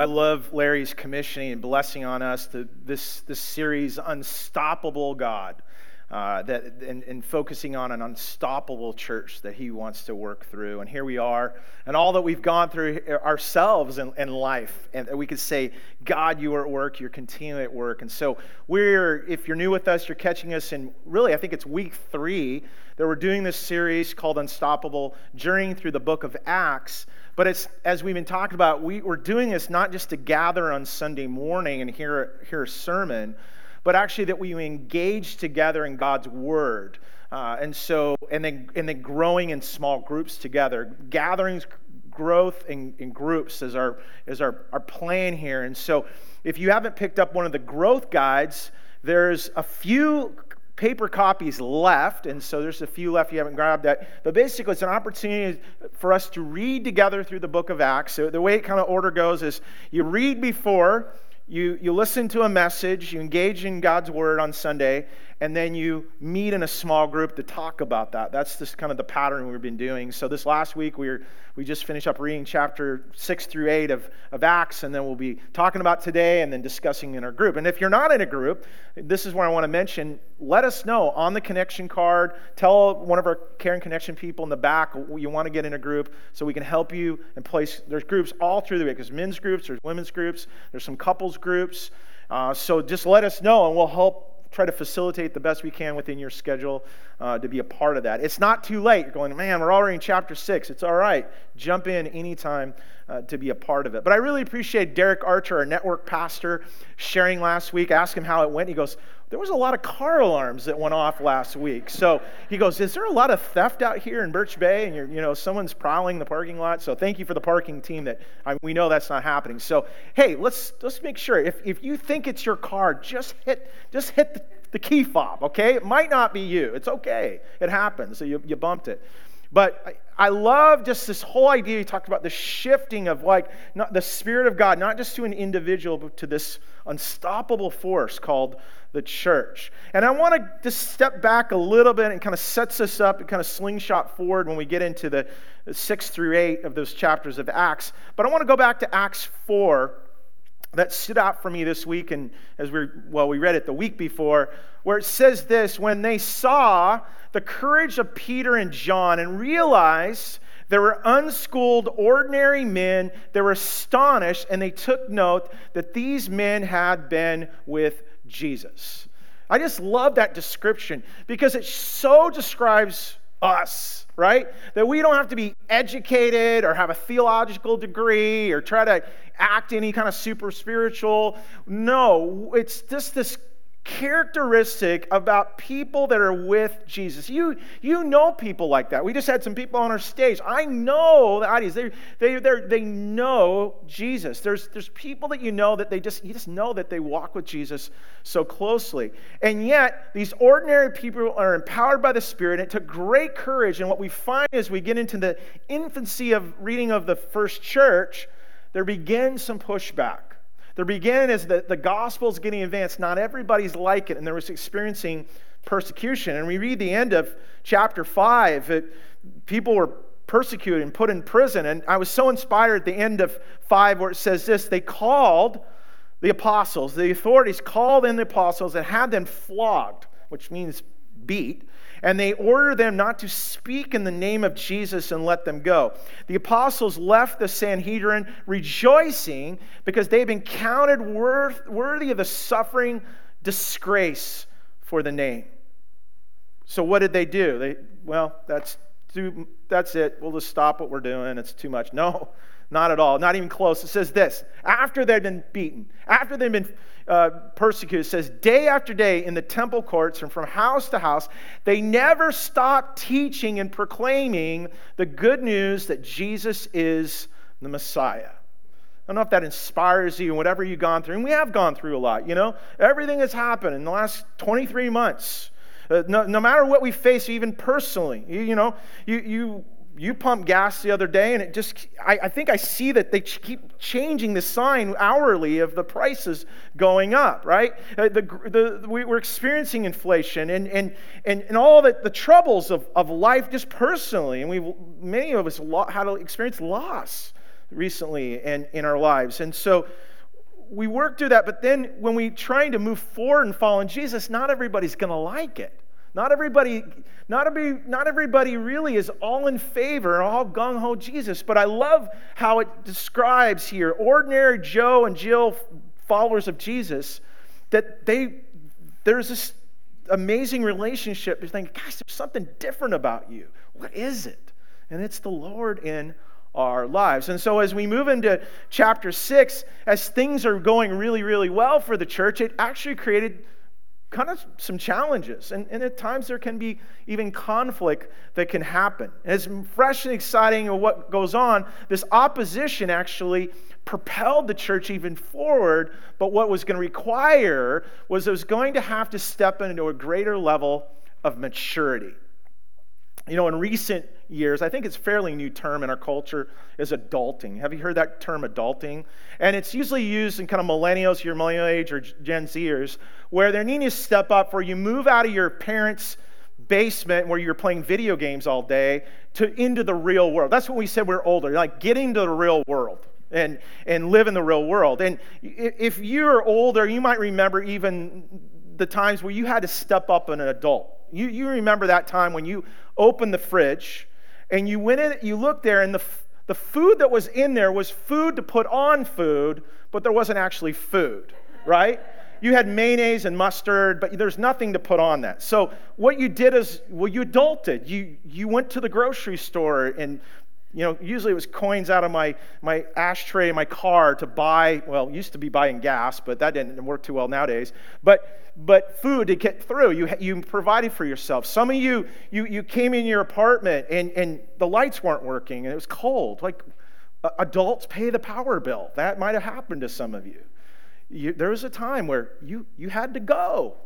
I love Larry's commissioning and blessing on us to this, this series, Unstoppable God uh, that and, and, focusing on an unstoppable church that he wants to work through. And here we are, and all that we've gone through ourselves in, in life, and we could say, God, you are at work, you're continuing at work. And so we're, if you're new with us, you're catching us in really, I think it's week three that we're doing this series called Unstoppable, journeying through the book of Acts. But it's as we've been talking about, we, we're doing this not just to gather on Sunday morning and hear, hear a sermon but actually that we engage together in God's word. Uh, and so, and then, and then growing in small groups together. Gatherings, growth in, in groups is, our, is our, our plan here. And so, if you haven't picked up one of the growth guides, there's a few paper copies left, and so there's a few left you haven't grabbed that. But basically, it's an opportunity for us to read together through the book of Acts. So the way it kind of order goes is you read before, you, you listen to a message, you engage in God's word on Sunday, and then you meet in a small group to talk about that. That's just kind of the pattern we've been doing. So this last week, we, were, we just finished up reading chapter 6 through 8 of, of Acts, and then we'll be talking about today and then discussing in our group. And if you're not in a group, this is where I want to mention let us know on the connection card. Tell one of our Caring Connection people in the back you want to get in a group so we can help you and place. There's groups all through the week. There's men's groups, there's women's groups, there's some couples groups. Uh, so just let us know, and we'll help try to facilitate the best we can within your schedule uh, to be a part of that. It's not too late. You're going, man, we're already in chapter six. It's all right. Jump in anytime uh, to be a part of it. But I really appreciate Derek Archer, our network pastor, sharing last week. Ask him how it went. He goes, there was a lot of car alarms that went off last week. So he goes, Is there a lot of theft out here in Birch Bay? And you're, you know, someone's prowling the parking lot. So thank you for the parking team that I we know that's not happening. So hey, let's let's make sure if, if you think it's your car, just hit just hit the, the key fob, okay? It might not be you. It's okay. It happens. So you, you bumped it. But I, I love just this whole idea. You talked about the shifting of like the Spirit of God, not just to an individual, but to this unstoppable force called the church. And I want to just step back a little bit and kind of sets us up and kind of slingshot forward when we get into the six through eight of those chapters of Acts. But I want to go back to Acts 4 that stood out for me this week and as we well we read it the week before where it says this when they saw the courage of peter and john and realized there were unschooled, ordinary men. They were astonished, and they took note that these men had been with Jesus. I just love that description because it so describes us, right? That we don't have to be educated or have a theological degree or try to act any kind of super spiritual. No, it's just this characteristic about people that are with Jesus. You, you know people like that. We just had some people on our stage. I know the audience. They, they, they know Jesus. There's, there's people that you know that they just, you just know that they walk with Jesus so closely. And yet, these ordinary people are empowered by the Spirit. And it took great courage. And what we find as we get into the infancy of reading of the first church, there begins some pushback the beginning is that the gospel is getting advanced. Not everybody's like it, and there was experiencing persecution. And we read the end of chapter 5, it, people were persecuted and put in prison. And I was so inspired at the end of 5 where it says this they called the apostles, the authorities called in the apostles and had them flogged, which means beat and they order them not to speak in the name of Jesus and let them go. The apostles left the Sanhedrin rejoicing because they had been counted worth, worthy of the suffering disgrace for the name. So what did they do? They well, that's too, that's it. We'll just stop what we're doing. It's too much. No, not at all. Not even close. It says this after they'd been beaten, after they'd been uh, persecuted, says day after day in the temple courts and from house to house, they never stopped teaching and proclaiming the good news that Jesus is the Messiah. I don't know if that inspires you and whatever you've gone through. And we have gone through a lot, you know? Everything that's happened in the last 23 months. Uh, no, no, matter what we face, even personally, you, you know, you, you you pumped gas the other day, and it just, I, I, think I see that they keep changing the sign hourly of the prices going up, right? Uh, the, the, we, are experiencing inflation and, and, and, and all the, the troubles of, of life just personally. And we many of us lo- had to experience loss recently in, in our lives. And so we work through that, but then when we trying to move forward and follow in Jesus, not everybody's going to like it. Not everybody, not every, not everybody really is all in favor, all gung ho Jesus. But I love how it describes here ordinary Joe and Jill followers of Jesus that they there's this amazing relationship. You think, gosh, there's something different about you. What is it? And it's the Lord in our lives. And so, as we move into chapter six, as things are going really, really well for the church, it actually created kind of some challenges. And, and at times there can be even conflict that can happen. As fresh and exciting of what goes on, this opposition actually propelled the church even forward. But what was going to require was it was going to have to step into a greater level of maturity. You know, in recent years, I think it's a fairly new term in our culture, is adulting. Have you heard that term, adulting? And it's usually used in kind of millennials, your millennial age, or Gen Zers, where they're needing to step up, where you move out of your parents' basement where you're playing video games all day to into the real world. That's when we said we're older, like getting to the real world and, and live in the real world. And if you're older, you might remember even the times where you had to step up an adult. You, you remember that time when you opened the fridge and you went in, you looked there, and the, the food that was in there was food to put on food, but there wasn't actually food, right? You had mayonnaise and mustard, but there's nothing to put on that. So what you did is, well, you adulted. You, you went to the grocery store and you know, usually it was coins out of my, my ashtray in my car to buy, well, used to be buying gas, but that didn't work too well nowadays. But, but food to get through, you, you provided for yourself. Some of you, you, you came in your apartment and, and the lights weren't working and it was cold. Like adults pay the power bill. That might have happened to some of you. you there was a time where you, you had to go.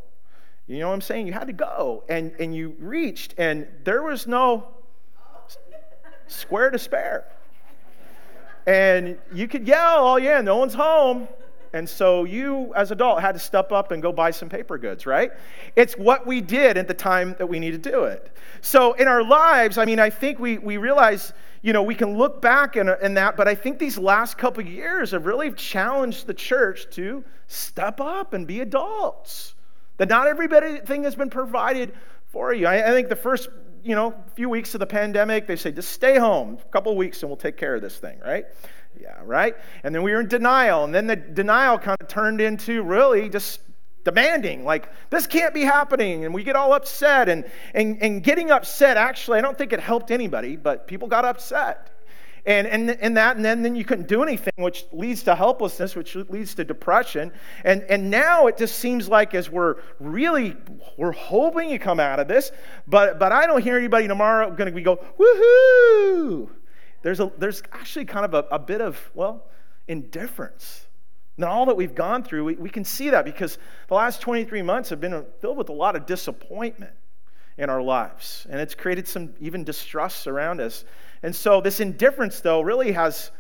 You know what I'm saying? You had to go. And, and you reached, and there was no square to spare. And you could yell, oh, yeah, no one's home. And so you, as adult, had to step up and go buy some paper goods, right? It's what we did at the time that we need to do it. So in our lives, I mean, I think we, we realize, you know, we can look back in, in that, but I think these last couple years have really challenged the church to step up and be adults. That not everything has been provided for you. I, I think the first you know, a few weeks of the pandemic, they say, just stay home a couple weeks and we'll take care of this thing, right? Yeah, right? And then we were in denial. And then the denial kind of turned into really just demanding, like, this can't be happening. And we get all upset. And, and, and getting upset, actually, I don't think it helped anybody, but people got upset and, and, and that, and then, then you couldn't do anything, which leads to helplessness, which leads to depression. And, and now it just seems like as we're really, we're hoping you come out of this, but, but I don't hear anybody tomorrow going to be go, woohoo! There's, a, there's actually kind of a, a bit of, well, indifference. And all that we've gone through, we, we can see that because the last 23 months have been filled with a lot of disappointment in our lives. And it's created some even distrust around us. And so this indifference, though, really has,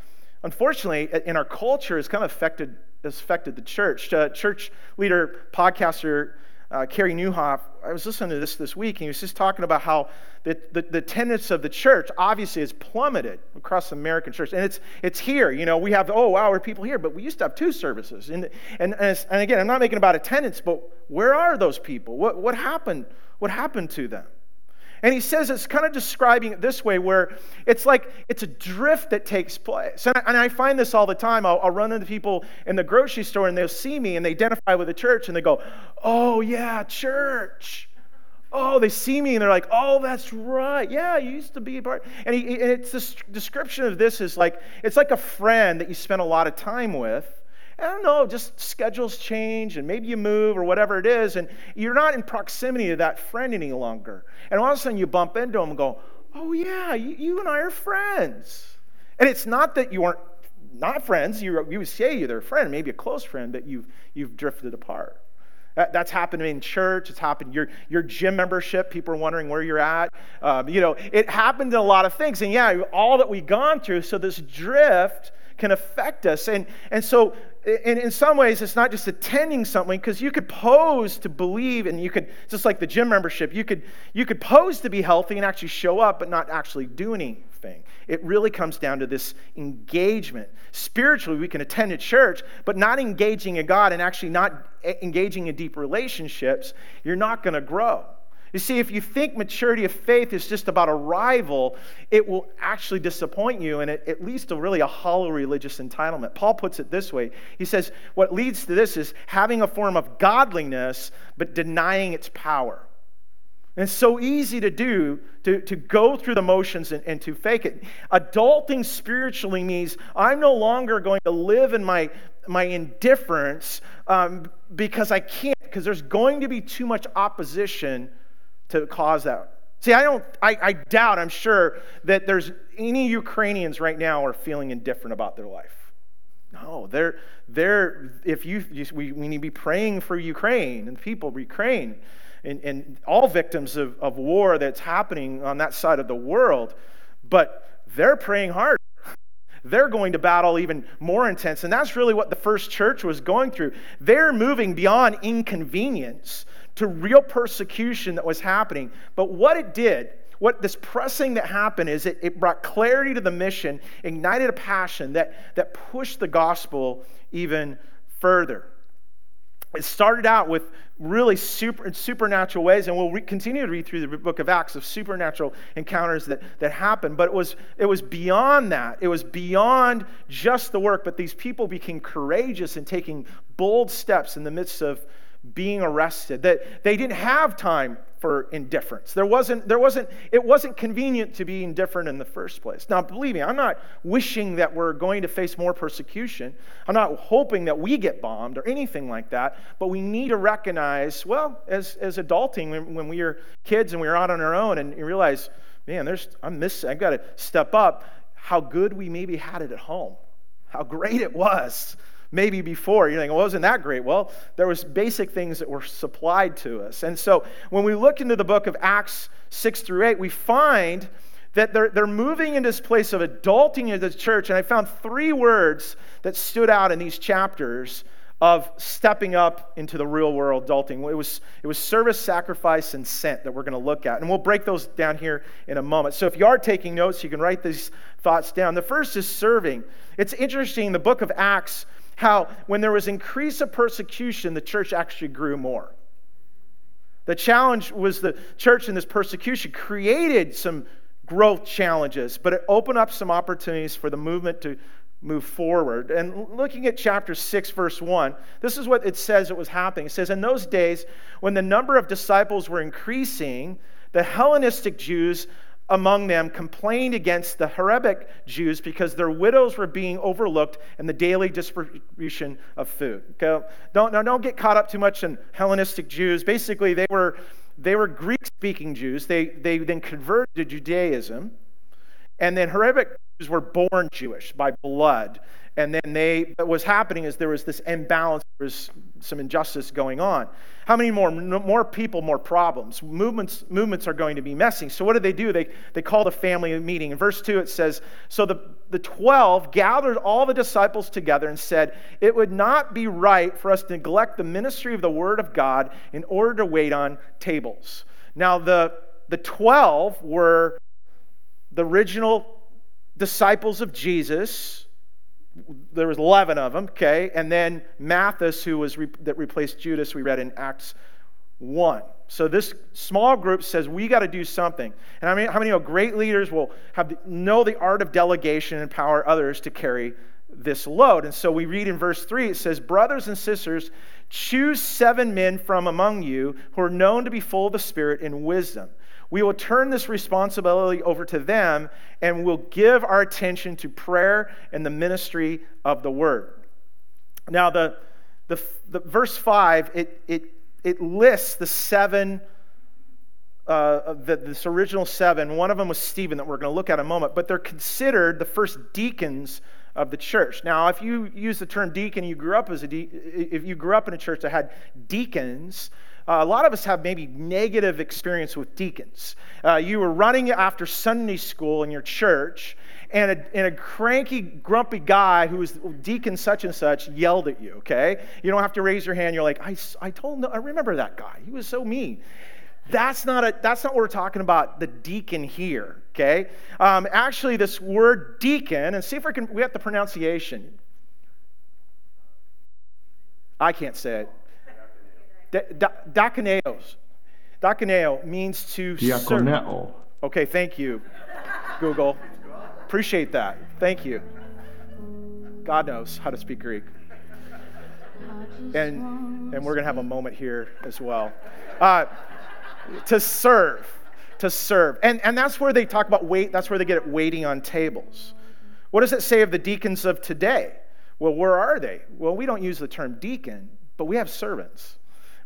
unfortunately, in our culture, has kind of affected, has affected the church. Uh, church leader, podcaster uh, Carey Nieuwhof, I was listening to this this week, and he was just talking about how the, the, the attendance of the church obviously has plummeted across the American church. And it's, it's here. You know, we have, oh, wow, are people here? But we used to have two services. And, and, and, and again, I'm not making about attendance, but where are those people? What, what happened? What happened to them? And he says it's kind of describing it this way, where it's like it's a drift that takes place. And I, and I find this all the time. I'll, I'll, run into people in the grocery store and they'll see me and they identify with the church and they go, Oh, yeah, church. Oh, they see me and they're like, Oh, that's right. Yeah, you used to be a part. And, he, and it's this description of this is like, it's like a friend that you spend a lot of time with I don't know, just schedules change and maybe you move or whatever it is, and you're not in proximity to that friend any longer. And all of a sudden you bump into them and go, Oh, yeah, you, you and I are friends. And it's not that you aren't not friends, you, you would say you're their friend, maybe a close friend, but you've, you've drifted apart. That, that's happened in church. It's happened your your gym membership. People are wondering where you're at. Um, you know, it happened in a lot of things. And yeah, all that we've gone through. So this drift can affect us. And, and so, in, in some ways, it's not just attending something, because you could pose to believe, and you could, just like the gym membership, you could, you could pose to be healthy and actually show up, but not actually do anything. It really comes down to this engagement. Spiritually, we can attend a church, but not engaging in God and actually not engaging in deep relationships, you're not going to grow. You see, if you think maturity of faith is just about arrival, it will actually disappoint you and it, at least a really a hollow religious entitlement. Paul puts it this way He says, What leads to this is having a form of godliness, but denying its power. And it's so easy to do to, to go through the motions and, and to fake it. Adulting spiritually means I'm no longer going to live in my, my indifference um, because I can't, because there's going to be too much opposition to cause that. See, I don't, I, I doubt, I'm sure, that there's any Ukrainians right now are feeling indifferent about their life. No, they're, they're if you, we, we need to be praying for Ukraine and people of Ukraine and, and all victims of, of war that's happening on that side of the world, but they're praying hard. They're going to battle even more intense. And that's really what the first church was going through. They're moving beyond inconvenience to real persecution that was happening. But what it did, what this pressing that happened is it, it brought clarity to the mission, ignited a passion that, that pushed the gospel even further. It started out with really super, supernatural ways, and we'll re- continue to read through the book of Acts of supernatural encounters that, that happened. But it was, it was beyond that. It was beyond just the work, but these people became courageous in taking bold steps in the midst of being arrested that they didn't have time for indifference. There wasn't there wasn't it wasn't convenient to be indifferent in the first place. Now believe me i'm not wishing that we're going to face more persecution. I'm not hoping that we get bombed or anything like that but we need to recognize well as as adulting when, when we were kids and we were out on our own and you realize man there's i'm missing i've got to step up. How good we maybe had it at home. How great it was maybe before. You're thinking, well, wasn't that great? Well, there was basic things that were supplied to us. And so when we look into the book of Acts 6 through 8, we find that they're, they're moving into this place of adulting in the church. And I found three words that stood out in these chapters of stepping up into the real world adulting. It was, it was service, sacrifice, and sent that we're going to look at. And we'll break those down here in a moment. So if you are taking notes, you can write these thoughts down. The first is serving. It's interesting, the book of Acts how when there was increase of persecution, the church actually grew more. The challenge was the church in this persecution created some growth challenges, but it opened up some opportunities for the movement to move forward. And looking at chapter 6, verse 1, this is what it says it was happening. It says, In those days, when the number of disciples were increasing, the Hellenistic Jews among them complained against the Hebraic Jews because their widows were being overlooked in the daily distribution of food. Okay? Don't, don't get caught up too much in Hellenistic Jews. Basically, they were, they were Greek speaking Jews. They, they then converted to Judaism. And then Hebraic Jews were born Jewish by blood. And then they, what was happening is there was this imbalance, there was some injustice going on. How many more? More people, more problems. Movements, movements are going to be messy. So what did they do? They, they called a family meeting. In verse 2, it says, So the, the 12 gathered all the disciples together and said, It would not be right for us to neglect the ministry of the word of God in order to wait on tables. Now, the, the 12 were the original disciples of Jesus there was 11 of them okay? And then matthias who was re- that replaced judas we read in acts 1 so this small group says we got to do something. And i mean how many know great leaders will have the, know the art of delegation and empower others to carry this load? And so we read in verse 3 it says brothers and sisters choose seven men from among you who are known to be full of the spirit and wisdom we will turn this responsibility over to them and we'll give our attention to prayer and the ministry of the word. Now, the, the, the verse 5, it, it, it lists the seven, uh, the, this original seven. One of them was Stephen, that we're going to look at in a moment, but they're considered the first deacons of the church. Now, if you use the term deacon, you grew up as a de- if you grew up in a church that had deacons, uh, a lot of us have maybe negative experience with deacons. Uh, you were running after Sunday school in your church, and a, and a cranky, grumpy guy who was deacon such and such yelled at you, okay? You don't have to raise your hand. You're like, I, I told I remember that guy. He was so mean. That's not, a, that's not what we're talking about, the deacon here, okay? Um, actually, this word deacon, and see if we can, we have the pronunciation. I can't say it. Diakoneos. Diakoneo means to Diakoneo. serve. Okay, thank you, Google. Appreciate that. Thank you. God knows how to speak Greek. And, and we're going to have a moment here as well. Uh, to serve. To serve. And, and that's where they talk about wait, that's where they get it waiting on tables. What does it say of the deacons of today? Well, where are they? Well, we don't use the term deacon, but we have servants.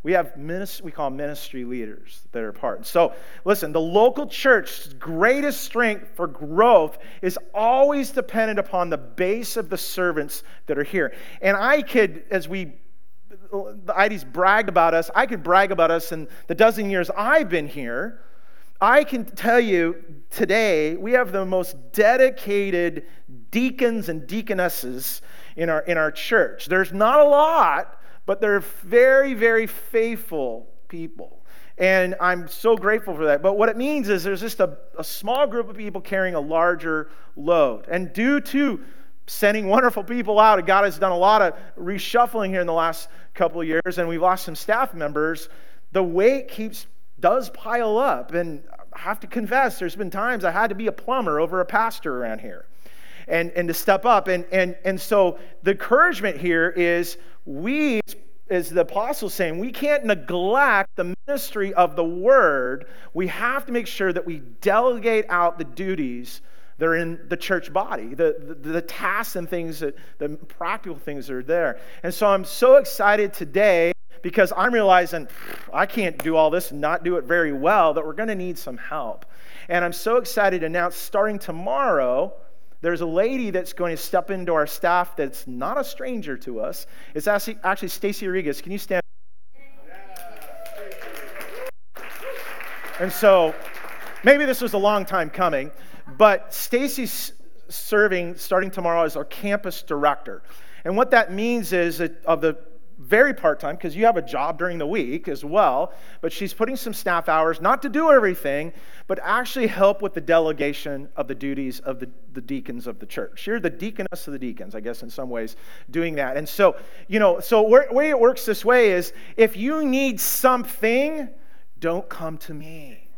We have ministry, we call ministry leaders that are part. So, listen, the local church's greatest strength for growth is always dependent upon the base of the servants that are here. And I could, as we the IDs bragged about us, I could brag about us in the dozen years I've been here. I can tell you today, we have the most dedicated deacons and deaconesses in our, in our church. There's not a lot, but they're very, very faithful people. And I'm so grateful for that. But what it means is there's just a, a small group of people carrying a larger load. And due to sending wonderful people out, God has done a lot of reshuffling here in the last couple of years, and we've lost some staff members, the weight keeps does pile up. And I have to confess, there's been times I had to be a plumber over a pastor around here and, and to step up. And, and, and so the encouragement here is we, as the apostles saying, we can't neglect the ministry of the word. We have to make sure that we delegate out the duties that are in the church body, the, the, the tasks and things, that, the practical things that are there. And so I'm so excited today because I'm realizing I can't do all this and not do it very well, that we're going to need some help. And I'm so excited to announce starting tomorrow, there's a lady that's going to step into our staff that's not a stranger to us. It's actually, actually Stacy Rodriguez. Can you stand? And so maybe this was a long time coming, but Stacy's serving starting tomorrow as our campus director. And what that means is that of the very part time because you have a job during the week as well. But she's putting some staff hours, not to do everything, but actually help with the delegation of the duties of the, the deacons of the church. You're the deaconess of the deacons, I guess, in some ways, doing that. And so, you know, so way it works this way is if you need something, don't come to me.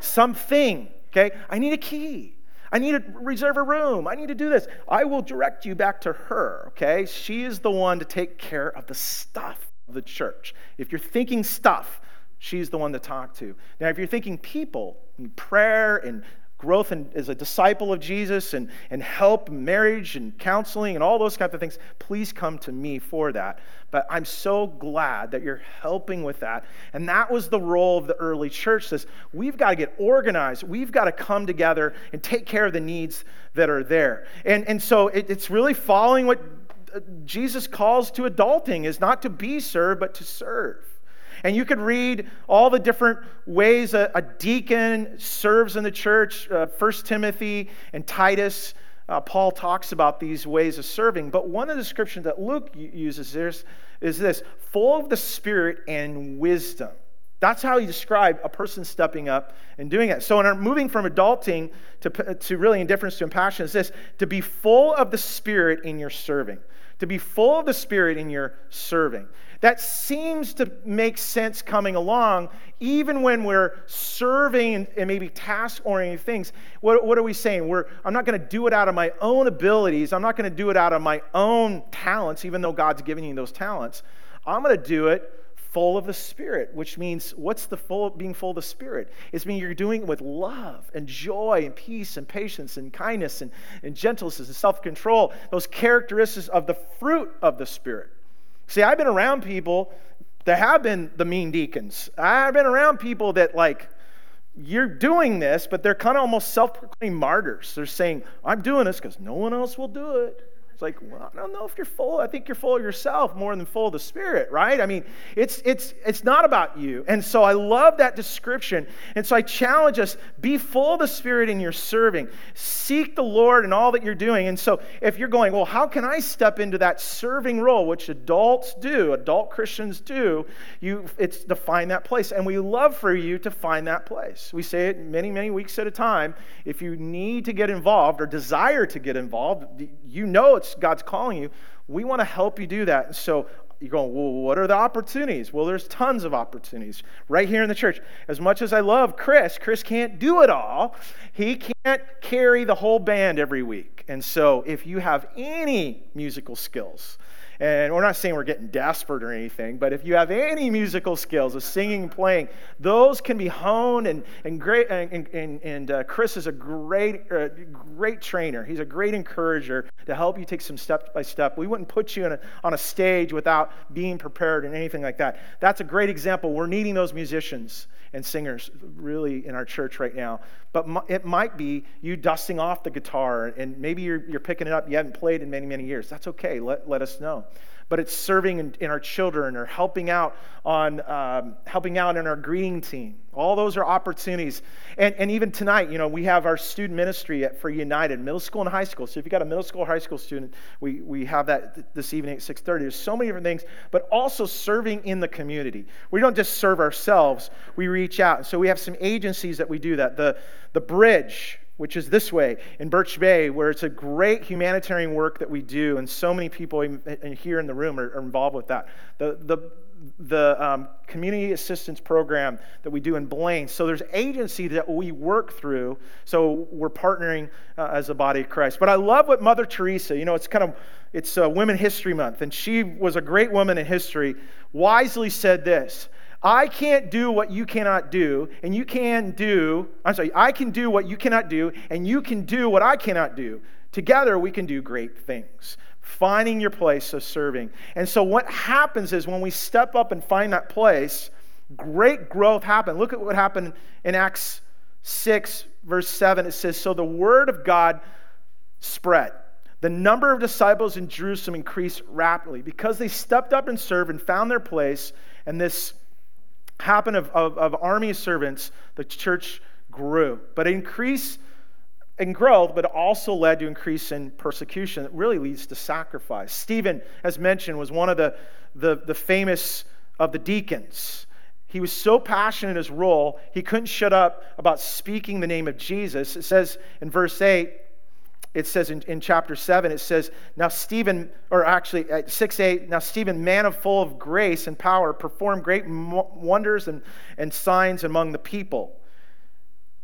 something, okay? I need a key. I need to reserve a room. I need to do this. I will direct you back to her, okay? She is the one to take care of the stuff of the church. If you're thinking stuff, she's the one to talk to. Now, if you're thinking people, and prayer and growth in, as a disciple of Jesus and, and help, marriage and counseling and all those kinds of things, please come to me for that. But I'm so glad that you're helping with that. And that was the role of the early church says we've got to get organized. We've got to come together and take care of the needs that are there. And, and so it, it's really following what uh, Jesus calls to adulting is not to be served, but to serve. And you could read all the different ways a, a deacon serves in the church, uh, 1 Timothy and Titus. Uh, Paul talks about these ways of serving. But one of the descriptions that Luke uses is, is this full of the Spirit and wisdom. That's how he described a person stepping up and doing it. So, in our moving from adulting to, to really indifference to compassion, is this to be full of the Spirit in your serving to be full of the Spirit in your serving. That seems to make sense coming along, even when we're serving and, maybe task oriented things. What, what, are we saying? We're, I'm not going to do it out of my own abilities. I'm not going to do it out of my own talents, even though God's given you those talents. I'm going to do it full of the Spirit, which means what's the full being full of the Spirit? It's mean you're doing it with love and joy and peace and patience and kindness and, and gentleness and self-control, those characteristics of the fruit of the Spirit. See, I've been around people that have been the mean deacons. I've been around people that like you're doing this, but they're kind of almost self proclaimed martyrs. They're saying, I'm doing this because no one else will do it. It's like, well, I don't know if you're full. I think you're full of yourself more than full of the Spirit, right? I mean, it's it's it's not about you. And so I love that description. And so I challenge us: be full of the Spirit in your serving. Seek the Lord in all that you're doing. And so if you're going, well, how can I step into that serving role, which adults do, adult Christians do? You, it's to find that place, and we love for you to find that place. We say it many many weeks at a time. If you need to get involved or desire to get involved, you know it's God's calling you. We want to help you do that. So you're going, well, what are the opportunities? Well, there's tons of opportunities right here in the church. As much as I love Chris, Chris can't do it all. He can't carry the whole band every week. And so if you have any musical skills, and we're not saying we're getting desperate or anything, but if you have any musical skills of singing playing, those can be honed. And, and, great, and, and, and uh, Chris is a great, uh, great trainer. He's a great encourager to help you take some step by step. We wouldn't put you a, on a stage without being prepared and anything like that. That's a great example. We're needing those musicians and singers really in our church right now. But it might be you dusting off the guitar and maybe you're, you're picking it up. You haven't played in many, many years. That's okay. Let, let us know but it's serving in, in our children or helping out on um, helping out in our greeting team. All those are opportunities. And, and even tonight, you know, we have our student ministry at, for United, middle school and high school. So if you've got a middle school or high school student, we, we have that this evening at 6.30. There's so many different things, but also serving in the community. We don't just serve ourselves, we reach out. So we have some agencies that we do that. The, the Bridge, which is this way in Birch Bay, where it's a great humanitarian work that we do, and so many people here in the room are, are involved with that. The, the, the um, community assistance program that we do in Blaine. So there's agency that we work through. So we're partnering uh, as a body of Christ. But I love what Mother Teresa, you know, it's kind of, it's uh, Women History Month, and she was a great woman in history, wisely said this I can't do what you cannot do, and you can do, I'm sorry, I can do what you cannot do, and you can do what I cannot do. Together, we can do great things. Finding your place of serving. And so, what happens is when we step up and find that place, great growth happens. Look at what happened in Acts 6, verse 7. It says, So the word of God spread. The number of disciples in Jerusalem increased rapidly because they stepped up and served and found their place, and this happened of, of, of army servants, the church grew. But increase in growth, but also led to increase in persecution. It really leads to sacrifice. Stephen, as mentioned, was one of the, the, the famous of the deacons. He was so passionate in his role, he couldn't shut up about speaking the name of Jesus. It says in verse 8, it says in, in chapter 7, it says, Now Stephen, or actually at 6 8, now Stephen, man of full of grace and power, performed great wonders and, and signs among the people.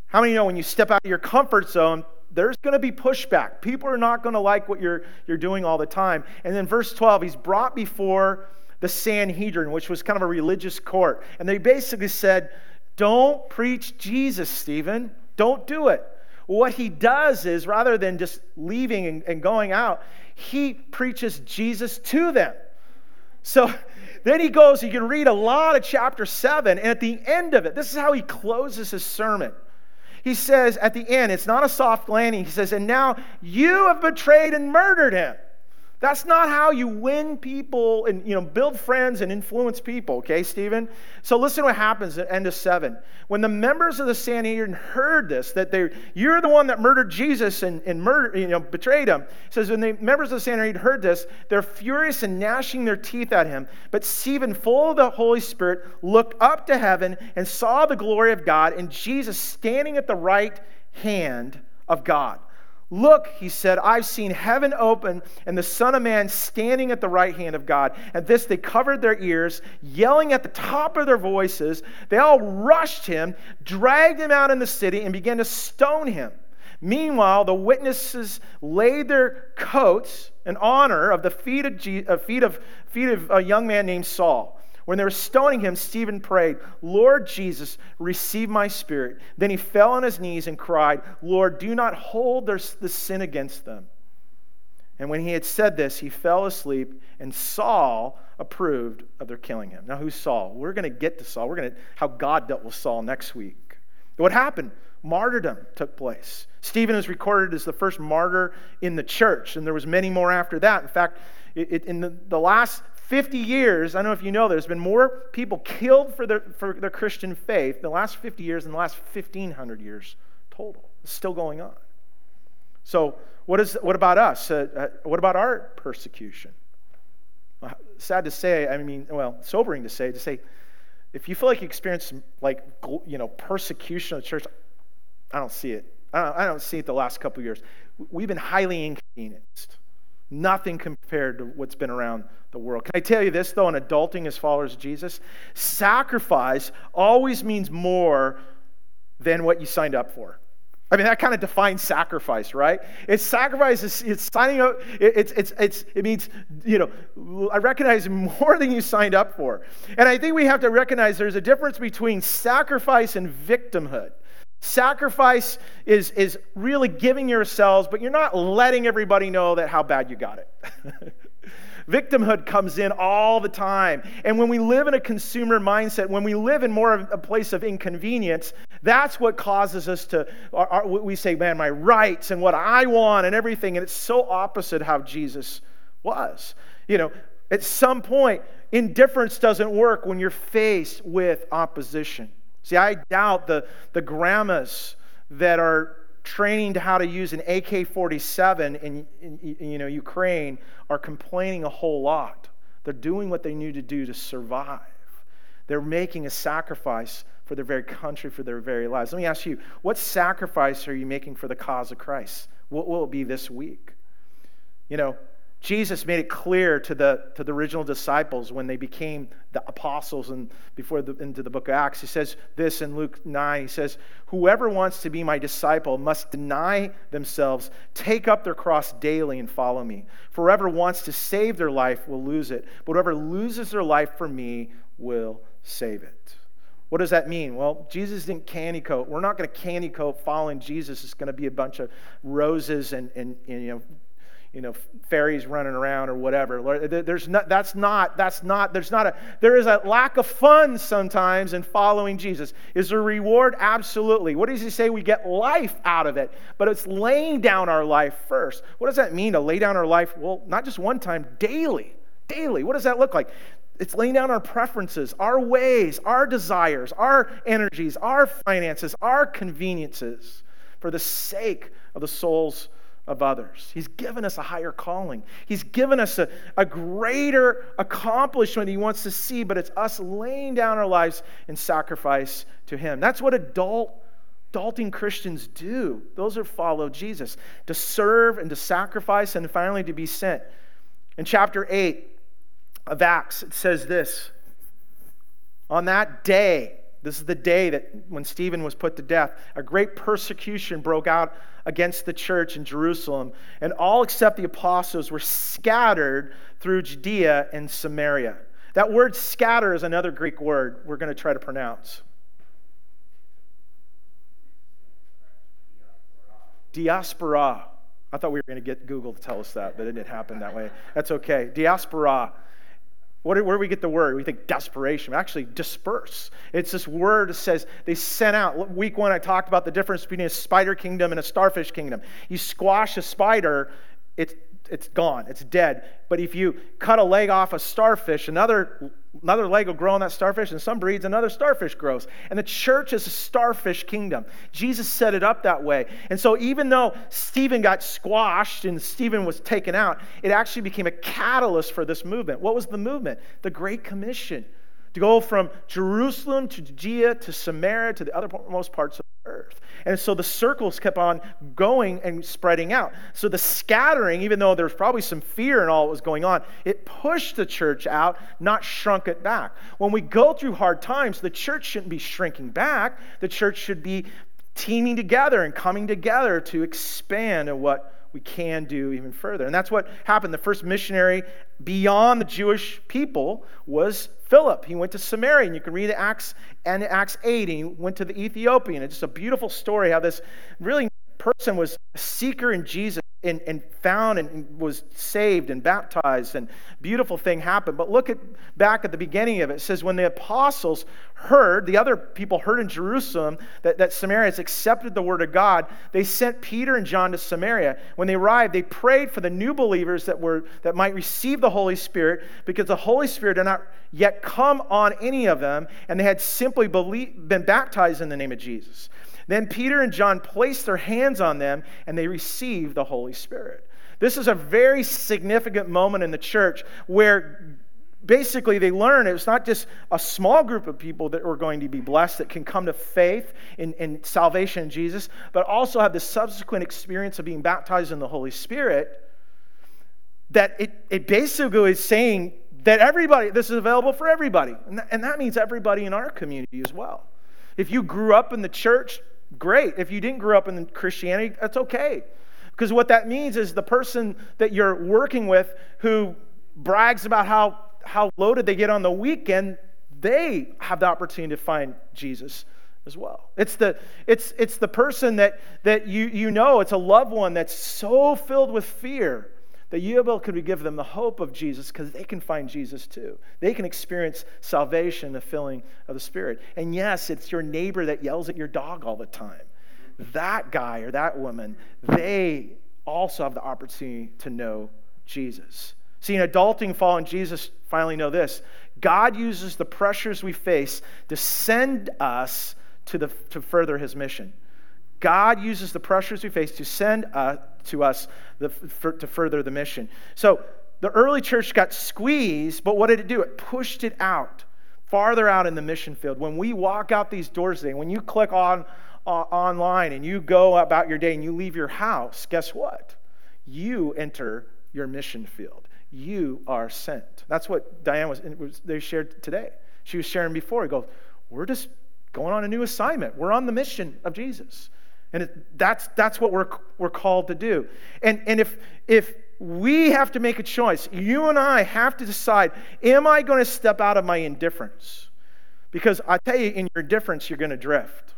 How many know when you step out of your comfort zone, there's going to be pushback. People are not going to like what you're, you're doing all the time. And then verse 12, he's brought before the Sanhedrin, which was kind of a religious court. And they basically said, Don't preach Jesus, Stephen. Don't do it. What he does is, rather than just leaving and, and going out, he preaches Jesus to them. So then he goes, you can read a lot of chapter 7, and at the end of it, this is how he closes his sermon. He says at the end, it's not a soft landing. He says, And now you have betrayed and murdered him. That's not how you win people and you know build friends and influence people, okay, Stephen? So listen to what happens at end of seven. When the members of the Sanhedrin heard this, that they you're the one that murdered Jesus and, and murder, you know, betrayed him. says when the members of the Sanhedrin heard this, they're furious and gnashing their teeth at him. But Stephen, full of the Holy Spirit, looked up to heaven and saw the glory of God and Jesus standing at the right hand of God. Look, he said, I've seen heaven open and the Son of Man standing at the right hand of God. At this, they covered their ears, yelling at the top of their voices. They all rushed him, dragged him out in the city, and began to stone him. Meanwhile, the witnesses laid their coats in honor of the feet of, Je- uh, feet of, feet of a young man named Saul. When they were stoning him, Stephen prayed, Lord Jesus, receive my spirit. Then he fell on his knees and cried, Lord, do not hold their, the sin against them. And when he had said this, he fell asleep, and Saul approved of their killing him. Now, who's Saul? We're going to get to Saul. We're going to how God dealt with Saul next week. What happened? martyrdom took place. Stephen is recorded as the first martyr in the church, and there was many more after that. In fact, it, it, in the, the last 50 years, I don't know if you know, there's been more people killed for their, for their Christian faith the last 50 years than the last 1,500 years total. It's still going on. So, what, is, what about us? Uh, uh, what about our persecution? sad to say, I mean, well, sobering to say, to say, if you feel like you experience like you know persecution of the church, I don't see it. I don't, I don't see it the last couple years. We've been highly inconvenienced. Nothing compared to what's been around the world. Can I tell you this, though, in adulting as followers of Jesus? Sacrifice always means more than what you signed up for. I mean, that kind of defines sacrifice, right? It's sacrifice, it's, it's signing up, it's, it's, it's, it means, you know, I recognize more than you signed up for. And I think we have to recognize there's a difference between sacrifice and victimhood. Sacrifice is, is really giving yourselves, but you're not letting everybody know that how bad you got it. Victimhood comes in all the time. And when we live in a consumer mindset, when we live in more of a place of inconvenience, that's what causes us to, our, our, we say, man, my rights and what I want and everything. And it's so opposite how Jesus was. You know, at some point, indifference doesn't work when you're faced with opposition. See, I doubt the, the grandmas that are training to how to use an AK-47 in, in, you know, Ukraine are complaining a whole lot. They're doing what they need to do to survive. They're making a sacrifice for their very country, for their very lives. Let me ask you, what sacrifice are you making for the cause of Christ? What will it be this week? You know, Jesus made it clear to the, to the original disciples when they became the apostles and before the, into the book of Acts. He says this in Luke 9. He says, Whoever wants to be my disciple must deny themselves, take up their cross daily, and follow me. For whoever wants to save their life will lose it, but whoever loses their life for me will save it. What does that mean? Well, Jesus didn't candy coat. We're not going to candy coat following Jesus. It's going to be a bunch of roses and, and, and you know, you know, fairies running around or whatever. There's not, that's not, that's not, there's not a, there is a lack of fun sometimes in following Jesus. Is there a reward? Absolutely. What does he say? We get life out of it, but it's laying down our life first. What does that mean to lay down our life? Well, not just one time, daily. Daily. What does that look like? It's laying down our preferences, our ways, our desires, our energies, our finances, our conveniences for the sake of the souls of others. He's given us a higher calling. He's given us a, a greater accomplishment he wants to see, but it's us laying down our lives in sacrifice to him. That's what adult adulting Christians do. Those who follow Jesus to serve and to sacrifice and finally to be sent. In chapter 8 of Acts, it says this On that day, this is the day that when Stephen was put to death, a great persecution broke out against the church in Jerusalem, and all except the apostles were scattered through Judea and Samaria. That word scatter is another Greek word we're going to try to pronounce. Diaspora. I thought we were going to get Google to tell us that, but it didn't happen that way. That's okay. Diaspora what, where do we get the word? We think desperation. Actually, disperse. It's this word that says they sent out. Week one, I talked about the difference between a spider kingdom and a starfish kingdom. You squash a spider, it's it's gone, it's dead. But if you cut a leg off a starfish, another, another leg will grow on that starfish, and some breeds, another starfish grows. And the church is a starfish kingdom. Jesus set it up that way. And so even though Stephen got squashed and Stephen was taken out, it actually became a catalyst for this movement. What was the movement? The Great Commission to go from Jerusalem to Judea to Samaria to the othermost parts of earth. And so the circles kept on going and spreading out. So the scattering, even though there was probably some fear in all that was going on, it pushed the church out, not shrunk it back. When we go through hard times, the church shouldn't be shrinking back. The church should be teaming together and coming together to expand in what we can do even further. And that's what happened. The first missionary beyond the Jewish people was Philip. He went to Samaria, and you can read Acts and Acts 8, and he went to the Ethiopian. It's just a beautiful story how this really person was a seeker in Jesus and, and found and was saved and baptized and beautiful thing happened. But look at back at the beginning of it. It says when the apostles heard the other people heard in jerusalem that, that samaria has accepted the word of god they sent peter and john to samaria. When they arrived they prayed for the new believers that were that might receive the holy spirit because the holy spirit did not yet come on any of them and they had simply been baptized in the name of jesus then Peter and John placed their hands on them and they received the Holy Spirit. This is a very significant moment in the church where basically they learn it's not just a small group of people that are going to be blessed that can come to faith in, in salvation in Jesus, but also have the subsequent experience of being baptized in the Holy Spirit. That it, it basically is saying that everybody, this is available for everybody. And that, and that means everybody in our community as well. If you grew up in the church, great. If you didn't grow up in Christianity, that's okay. Because what that means is the person that you're working with who brags about how, how loaded they get on the weekend, they have the opportunity to find Jesus as well. It's the, it's, it's the person that, that you, you know, it's a loved one that's so filled with fear that able could give them the hope of Jesus because they can find Jesus too. They can experience salvation, the filling of the Spirit. And yes, it's your neighbor that yells at your dog all the time. That guy or that woman, they also have the opportunity to know Jesus. See, in adulting, following Jesus, finally know this God uses the pressures we face to send us to, the, to further his mission. God uses the pressures we face to send uh, to us the, for, to further the mission. So the early church got squeezed, but what did it do? It pushed it out, farther out in the mission field. When we walk out these doors today, when you click on uh, online and you go about your day and you leave your house, guess what? You enter your mission field. You are sent. That's what Diane was, was they shared today. She was sharing before. He goes, We're just going on a new assignment. We're on the mission of Jesus. And it, that's, that's what we're, we're called to do. And, and if, if we have to make a choice, you and I have to decide am I going to step out of my indifference? Because I tell you, in your indifference, you're going to drift.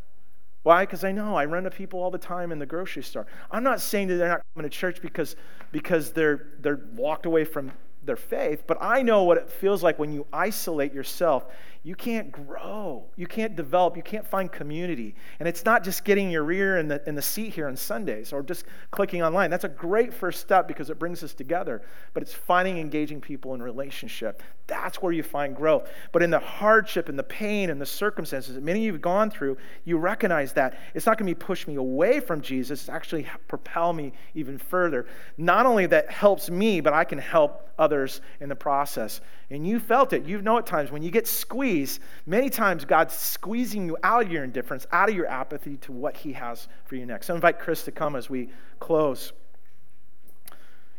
Why? Because I know I run to people all the time in the grocery store. I'm not saying that they're not coming to church because, because they're, they're walked away from their faith, but I know what it feels like when you isolate yourself you can't grow. You can't develop. You can't find community. And it's not just getting your ear in the, in the seat here on Sundays or just clicking online. That's a great first step because it brings us together. But it's finding engaging people in relationship. That's where you find growth. But in the hardship and the pain and the circumstances that many of you have gone through, you recognize that it's not going to be push me away from Jesus, it's actually propel me even further. Not only that helps me, but I can help others in the process. And you felt it. You know at times when you get squeezed, many times God's squeezing you out of your indifference, out of your apathy to what He has for you next. So I invite Chris to come as we close.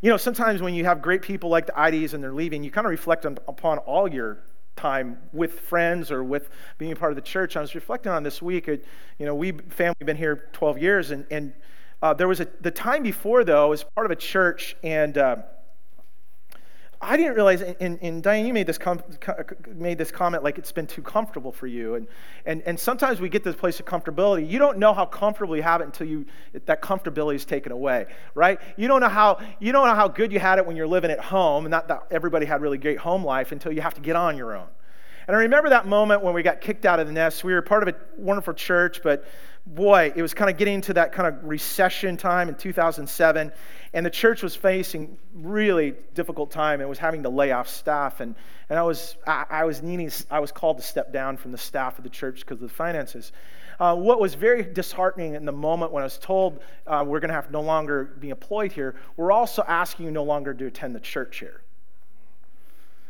You know, sometimes when you have great people like the IDs and they're leaving, you kind of reflect on, upon all your time with friends or with being a part of the church. I was reflecting on this week. you know, we family been here 12 years, and, and uh, there was a, the time before though, as part of a church, and uh, I didn't realize, and, and Diane, you made this, com- made this comment like it's been too comfortable for you. And, and, and sometimes we get this place of comfortability. You don't know how comfortable you have it until you, that comfortability is taken away, right? You don't, know how, you don't know how good you had it when you're living at home, and not that everybody had really great home life until you have to get on your own. And I remember that moment when we got kicked out of the nest. We were part of a wonderful church, but boy, it was kind of getting to that kind of recession time in 2007. And the church was facing really difficult time and was having to lay off staff. And, and I, was, I, I was needing, I was called to step down from the staff of the church because of the finances. Uh, what was very disheartening in the moment when I was told uh, we're going to have no longer be employed here, we're also asking you no longer to attend the church here.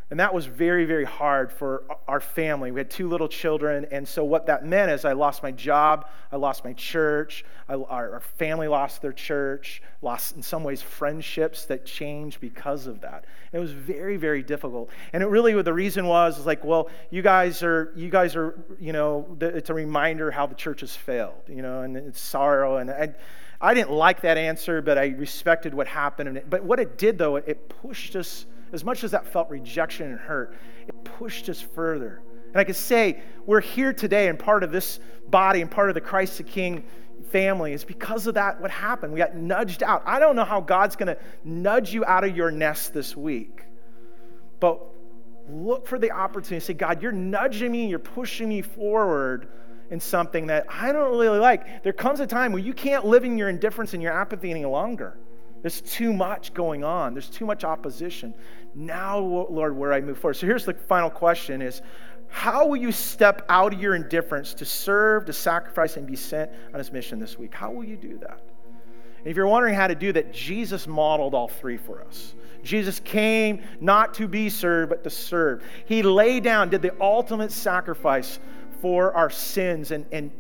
And that was very, very hard for our family. We had two little children. And so, what that meant is I lost my job, I lost my church, I, our, family lost their church, lost, in some ways, friendships that changed because of that. it was very, very difficult. And it really, the reason was, was like, well, you guys are, you guys are, you know, it's a reminder how the church has failed, you know, and it's sorrow. And I, I didn't like that answer, but I respected what happened. But what it did, though, it pushed us as much as that felt rejection and hurt, it pushed us further. And I could say, we're here today and part of this body and part of the Christ the King family is because of that, what happened. We got nudged out. I don't know how God's going to nudge you out of your nest this week, but look for the opportunity. Say, God, you're nudging me, you're pushing me forward in something that I don't really like. There comes a time when you can't live in your indifference and your apathy any longer. There's too much going on. There's too much opposition. Now, Lord, where I move forward. So here's the final question is how will you step out of your indifference to serve, to sacrifice, and be sent on his mission this week? How will you do that? And if you're wondering how to do that, Jesus modeled all three for us. Jesus came not to be served, but to serve. He laid down, did the ultimate sacrifice for our sins, and, and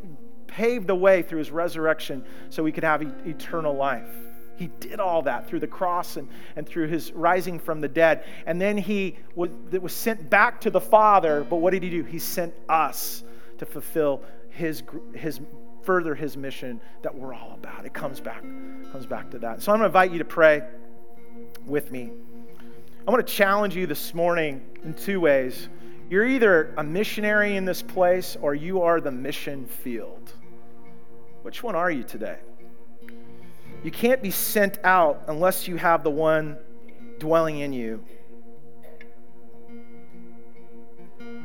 paved the way through his resurrection so we could have eternal life. He did all that through the cross and, and through his rising from the dead. And then he was, was sent back to the Father. But what did he do? He sent us to fulfill his, his further his mission that we're all about. It comes back, comes back to that. So I'm going to invite you to pray with me. I want to challenge you this morning in two ways. You're either a missionary in this place or you are the mission field. Which one are you today? You can't be sent out unless you have the one dwelling in you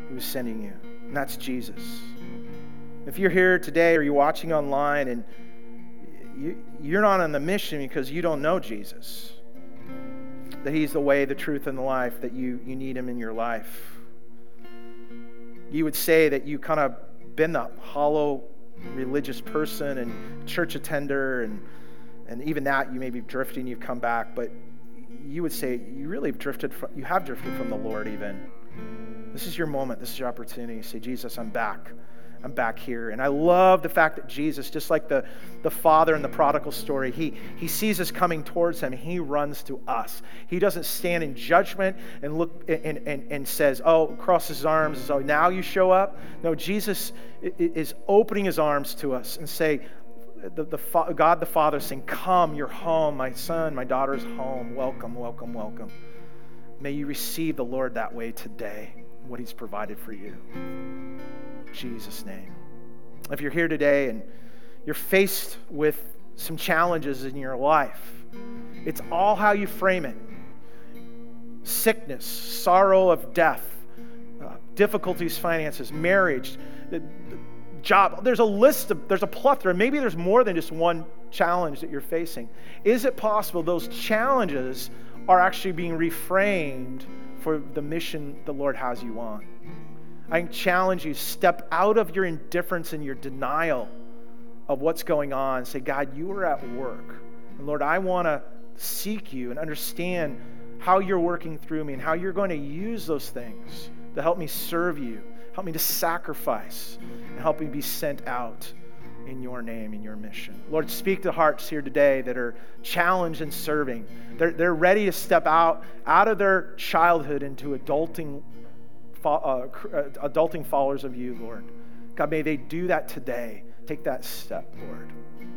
who is sending you, and that's Jesus. If you're here today or you're watching online and you, are not on the mission because you don't know Jesus, that He's the way, the truth, and the life, that you, you need Him in your life, you would say that you kind of been the hollow religious person and church attender and and even that you may be drifting, you've come back, but you would say you really have drifted from, you have drifted from the Lord even. This is your moment. This is your opportunity. You say, Jesus, I'm back. I'm back here. And I love the fact that Jesus, just like the, the father in the prodigal story, he, he sees us coming towards him. He runs to us. He doesn't stand in judgment and look and, and, and says, oh, crosses his arms, so oh, now you show up. No, Jesus is opening his arms to us and say, the, the, God the Father saying, Come, you're home. My son, my daughter's home. Welcome, welcome, welcome. May you receive the Lord that way today, what He's provided for you. In Jesus' name. If you're here today and you're faced with some challenges in your life, it's all how you frame it sickness, sorrow of death, uh, difficulties, finances, marriage job. There's a list of, there's a plethora. Maybe there's more than just one challenge that you're facing. Is it possible those challenges are actually being reframed for the mission the Lord has you on? I challenge you, step out of your indifference and your denial of what's going on. Say, God, you are at work. And Lord, I want to seek you and understand how you're working through me and how you're going to use those things to help me serve you Help me to sacrifice and help me be sent out in your name, in your mission. Lord, speak to hearts here today that are challenged in serving. They're, they're ready to step out, out of their childhood into adulting, uh, uh, adulting followers of you, Lord. God, may they do that today. Take that step, Lord,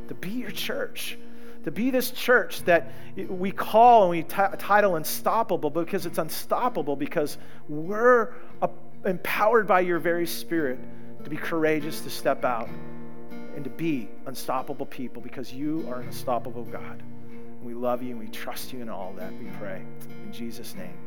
to be your church to be this church that we call and we t- title unstoppable because it's unstoppable because we're a empowered by your very spirit to be courageous, to step out, and to be unstoppable people because you are an unstoppable God. We love you and we trust you in all that, we pray. In Jesus' name.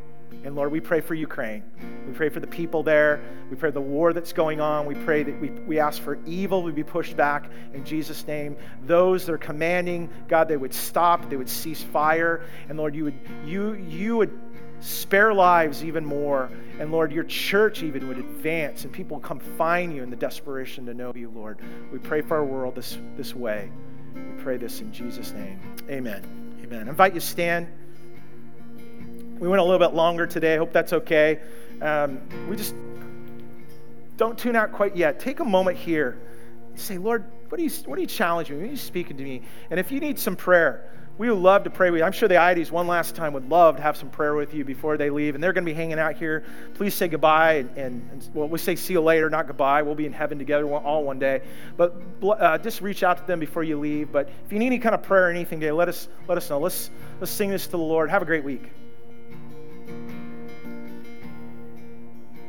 And Lord, we pray for Ukraine. We pray for the people there. We pray the war that's going on. We pray that we, we ask for evil to be pushed back in Jesus' name. Those that are commanding, God, they would stop, they would cease fire. And Lord, you would you you would spare lives even more. And Lord, your church even would advance and people come find you in the desperation to know you, Lord. We pray for our world this, this way. We pray this in Jesus' name. Amen. Amen. I invite you stand. We went a little bit longer today. I hope that's okay. Um, we just don't tune out quite yet. Take a moment here. Say, Lord, what are you, what are you challenging me? What are you speaking to me? And if you need some prayer, we would love to pray with you. I'm sure the IDs one last time would love to have some prayer with you before they leave. And they're going to be hanging out here. Please say goodbye. And, and, and well, we say see you later, not goodbye. We'll be in heaven together all one day. But uh, just reach out to them before you leave. But if you need any kind of prayer or anything today, let us, let us know. Let's, let's sing this to the Lord. Have a great week.